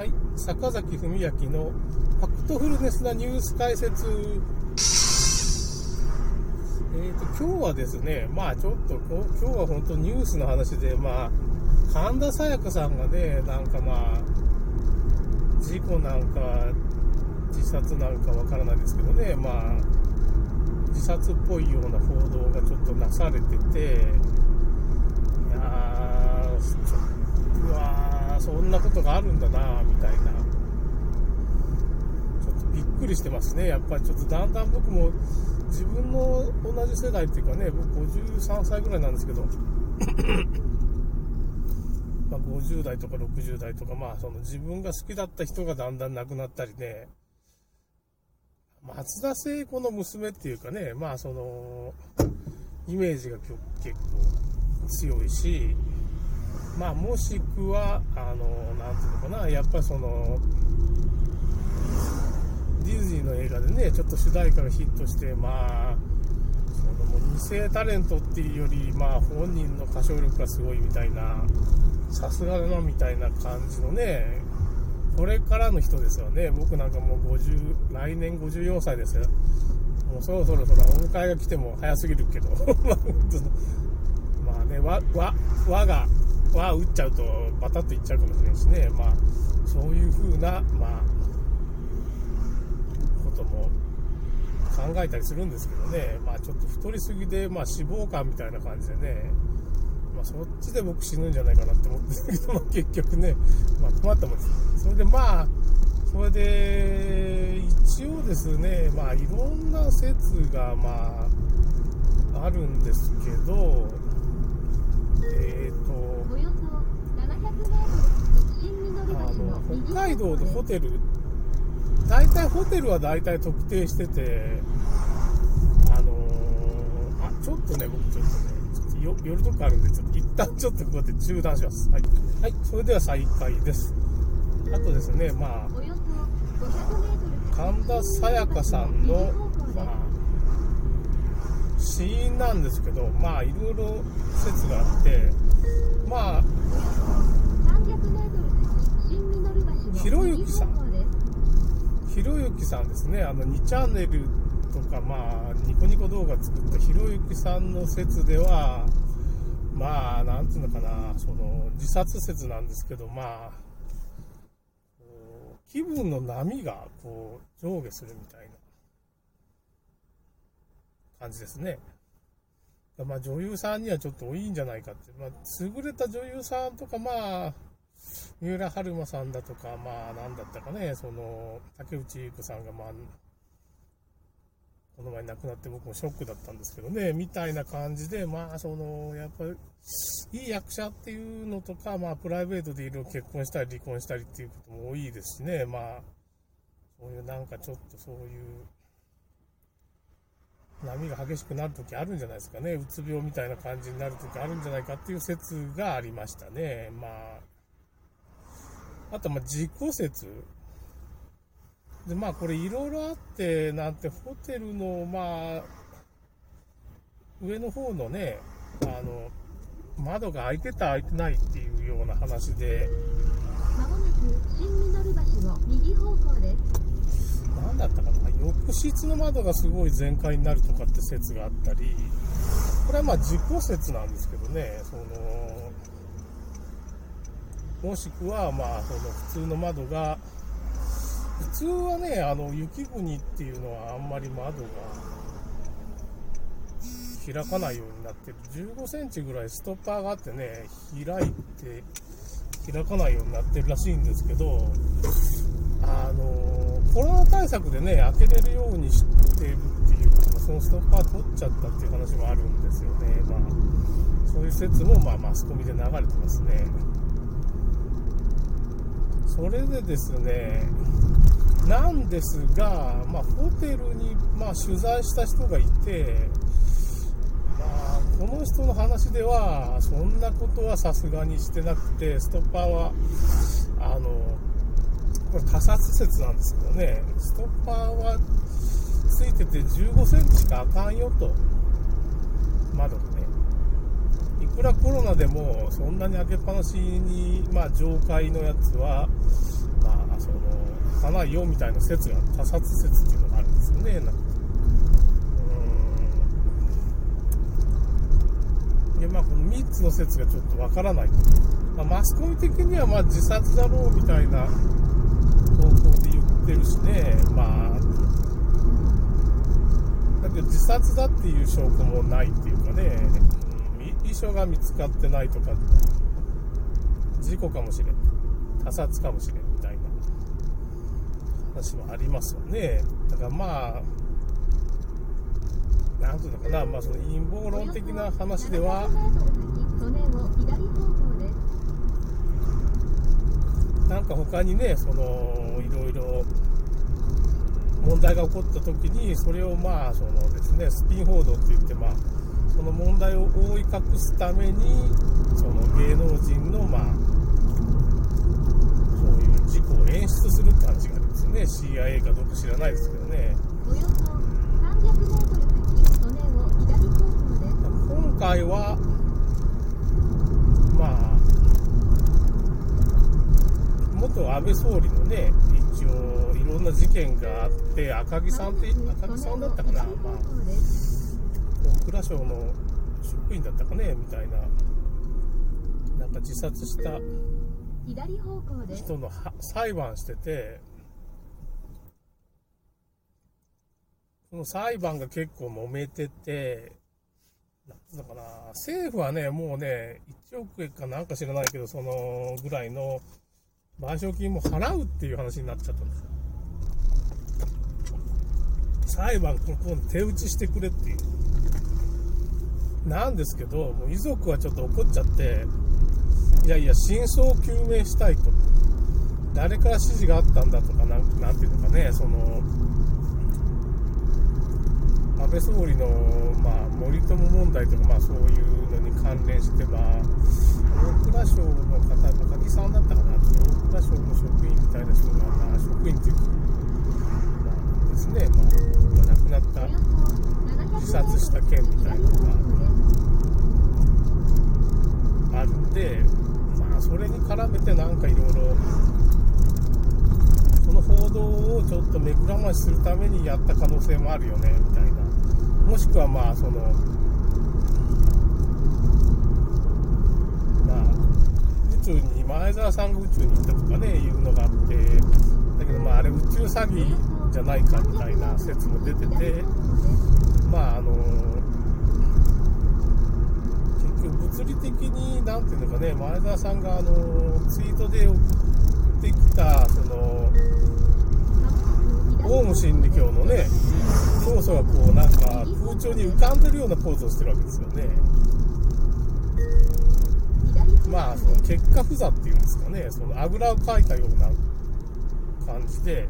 はい、坂崎文明のファクトフルネスなニュース解説。えーと、今日はですね、まあちょっと、今日は本当ニュースの話で、まあ、神田沙也加さんがね、なんかまあ、事故なんか、自殺なんかわからないですけどね、まあ、自殺っぽいような報道がちょっとなされてて、いやー、ちょっと、うわー、そんなことがあるんだなみたいな。ちょっとびっくりしてますね。やっぱりちょっとだんだん僕も自分の同じ世代っていうかね僕53歳ぐらいなんですけど。まあ50代とか60代とかまあその自分が好きだった人がだんだん亡くなったりね。松田聖子の娘っていうかねまあそのイメージが結構強いし。まあ、もしくは、あの、なんていうのかな、やっぱりその、ディズニーの映画でね、ちょっと主題歌がヒットして、まあ、そのもう2世タレントっていうより、まあ、本人の歌唱力がすごいみたいな、さすがだなみたいな感じのね、これからの人ですよね。僕なんかもう50、来年54歳ですよ。もうそろそろそのお迎えが来ても早すぎるけど、まあね、わ、わ、我がは打っちゃうとバタッといっちゃうかもしれないしね、まあ、そういう風な、まあ、ことも考えたりするんですけどね、まあ、ちょっと太りすぎで、まあ、脂肪肝みたいな感じでね、まあ、そっちで僕死ぬんじゃないかなって思ってるけど、まあ、結局ね、まあ、困ったもんです。それでまあ、それで、一応ですね、まあ、いろんな説が、まあ、あるんですけど、えーとあの北海道のホテル大体ホテルは大体特定しててあのー、あちょっとね僕ちょっとねちょっと寄るとこあるんでちょっと一旦ちょっとこうやって中断します。はい、はい、それでは再開です。あとですねまあ神田沙也加さんのまあ死因なんですけどまあいろいろ説があってまあひろゆきさん。ひろゆきさんですね。あの2チャンネルとかまあニコニコ動画作ったひろゆきさんの説ではまあなんていうのかなその自殺説なんですけどまあ気分の波がこう上下するみたいな感じですね。まあ女優さんにはちょっと多いんじゃないかって、まあ優れた女優さんとかまあ三浦春馬さんだとか、まあ、なんだったかね、その、竹内優子さんが、まあ、この前亡くなって僕もショックだったんですけどね、みたいな感じで、まあ、その、やっぱり、いい役者っていうのとか、まあ、プライベートでいろいろ結婚したり離婚したりっていうことも多いですしね、まあ、そういうなんかちょっとそういう、波が激しくなるときあるんじゃないですかね、うつ病みたいな感じになるときあるんじゃないかっていう説がありましたね。まああと、まあ、自己説。で、まあ、これいろいろあって、なんて、ホテルの、まあ、上の方のね、あの、窓が開いてた開いてないっていうような話で、まもなく新ミノル橋の右方向です。何だったかな、浴室の窓がすごい全開になるとかって説があったり、これはまあ自己説なんですけどね、その、もしくは、まあ、その普通の窓が、普通はね、あの、雪国っていうのはあんまり窓が開かないようになってる。15センチぐらいストッパーがあってね、開いて、開かないようになってるらしいんですけど、あの、コロナ対策でね、開けれるようにしてるっていうか、そのストッパー取っちゃったっていう話もあるんですよね。まあ、そういう説も、まあ、マスコミで流れてますね。それでですね、なんですが、まあ、ホテルに、まあ、取材した人がいて、まあ、この人の話では、そんなことはさすがにしてなくて、ストッパーは、これ他殺説なんですけどね、ストッパーはついてて15センチしかあかんよと、窓がね。いくらコロナでもそんなに開けっぱなしに、まあ、上階のやつは、まあ、そのかないよみたいな説が他殺説っていうのがあるんですよね。なんか。でまあこの3つの説がちょっとわからない、まあ、マスコミ的にはまあ自殺だろうみたいな方向で言ってるしね。まあだけど自殺だっていう証拠もないっていうかね、うん、遺書が見つかってないとか事故かもしれん。他殺かもしれんみたいな。話もありますよね。だからまあなんていうのかな、まあ、その陰謀論的な話では、なんか他にね、そのいろいろ問題が起こった時に、それをまあそのですねスピン報道って言って、まあ、その問題を覆い隠すために、その芸能人のまあそういう事故を演出する感じがですよね、CIA かどうか知らないですけどね。今回は、まあ、元安倍総理のね、一応、いろんな事件があって、赤木さんって、赤木さんだったかな、まあ、大蔵省の職員だったかね、みたいな、なんか自殺した人の裁判してて、その裁判が結構揉めてて、なんつうのかな、政府はね、もうね、1億円かなんか知らないけど、そのぐらいの賠償金も払うっていう話になっちゃったんですよ。裁判、ここに手打ちしてくれっていう。なんですけど、もう遺族はちょっと怒っちゃって、いやいや、真相を究明したいと。誰から指示があったんだとか、なんなんていうのかね、その、安倍総理の、まあ、森友問題とか、まあ、そういうのに関連して、まあ、大蔵省の方、高木さんだったかな、大蔵省の職員みたいな人が、まあ、職員っていうか、まあですね、まあ、亡くなった自殺した件みたいなのがあるんで、まあ、それに絡めてなんかいろいろ、その報道をちょっと目くらましするためにやった可能性もあるよね、みたいな。もしくはまあそのまあ宇宙に前澤さんが宇宙に行ったとかねいうのがあってだけどまああれ宇宙詐欺じゃないかみたいな説も出ててまああの結局物理的に何ていうのかね前澤さんがあのツイートで送ってきたそのオウム真理教のね教祖がこうなんか空中に浮かんでるようなポーズをしてるわけですよねまあその結果不座っていうんですかねそのあぐらをかいたような感じで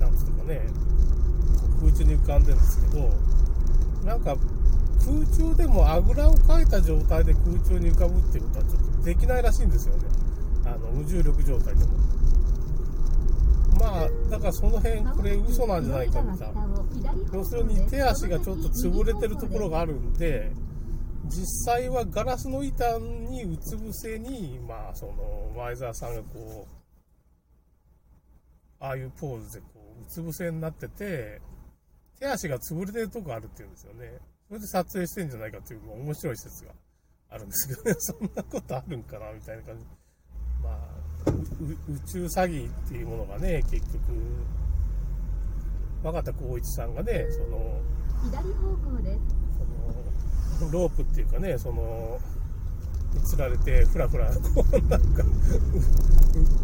なんつうかね空中に浮かんでるんですけどなんか空中でもあぐらをかいた状態で空中に浮かぶっていうことはちょっとできないらしいんですよねあの無重力状態でも。まあ、だからその辺、これ嘘なんじゃないかみたいな。要するに手足がちょっと潰れてるところがあるんで、実際はガラスの板にうつ伏せに、まあ、その、前澤さんがこう、ああいうポーズでこう、うつ伏せになってて、手足が潰れてるとこあるっていうんですよね。それで撮影してんじゃないかっていう面白い説があるんですけどね、そんなことあるんかなみたいな感じ。まあ、宇宙詐欺っていうものがね、結局、若田光一さんがね、その、左方向です。その、ロープっていうかね、その、釣られて、ふらふら、こう、なんか、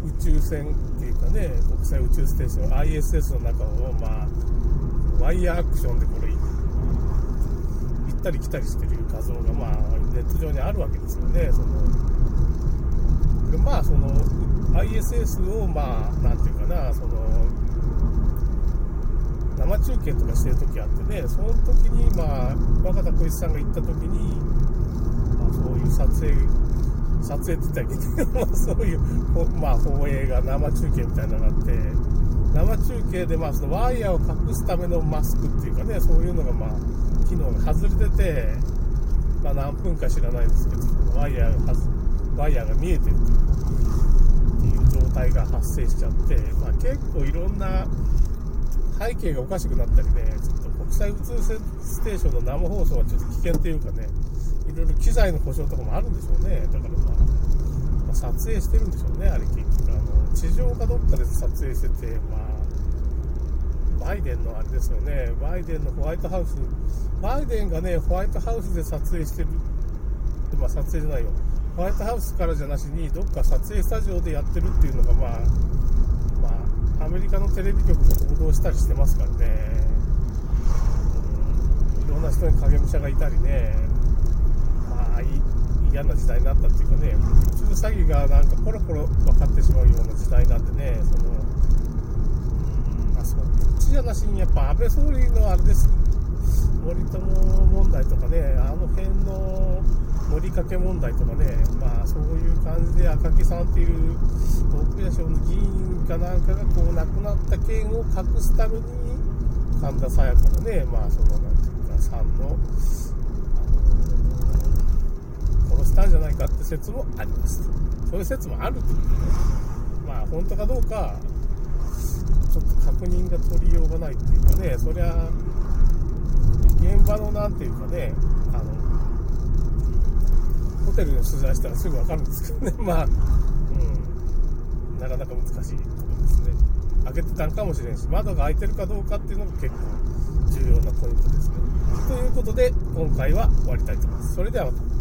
宇宙船っていうかね、国際宇宙ステーション、ISS の中を、まあ、ワイヤーアクションでこれ、行ったり来たりしてる画像が、まあ、ネット上にあるわけですよね、その、まあ、その、ISS を、まあ、なんていうかな、その、生中継とかしてる時あってね、その時に、まあ、若田光一さんが行った時に、まあ、そういう撮影、撮影って言ったらいけないけど、そういう、まあ、放映が生中継みたいなのがあって、生中継で、まあ、そのワイヤーを隠すためのマスクっていうかね、そういうのが、まあ、機能が外れてて、まあ、何分か知らないですけど、ワイヤーが外ワイヤーが見えてるという状態が発生しちゃって、まあ、結構いろんな背景がおかしくなったりね、ちょっと国際宇宙ステーションの生放送はちょっと危険っていうかね、いろいろ機材の故障とかもあるんでしょうね。だからまあ、まあ、撮影してるんでしょうね、あれ結局。あの、地上かどっかで撮影してて、まあ、バイデンのあれですよね、バイデンのホワイトハウス、バイデンがね、ホワイトハウスで撮影してる、まあ撮影じゃないよ、ホワイトハウスからじゃなしに、どっか撮影スタジオでやってるっていうのが、まあ、アメリカのテレビ局も報道したりしてますからね、いろんな人に影武者がいたりね、まあ、嫌な時代になったっていうかね、普通詐欺がなんかポロポロ分かってしまうような時代なんでね、その、まあ、そっちじゃなしに、やっぱ安倍総理のあれです、森友問題とかね、あの辺の、盛りかけ問題とかね、感じで赤木さんっていう大蔵省の議員かなんかがこう亡くなった件を隠すために神田沙也加のね、まあ、そのなんていうか、さんの、あの殺したんじゃないかって説もあります。そういう説もあるってことで、まあ、本当かどうか、ちょっと確認が取りようがないっていうかね、そりゃ、現場のなんていうかね、あのホテルの取材したらすぐ分かるんですけどね、まあ、うん、なかなか難しいところですね。開けてたんかもしれんし、窓が開いてるかどうかっていうのが結構重要なポイントですね。ということで、今回は終わりたいと思います。それではまた。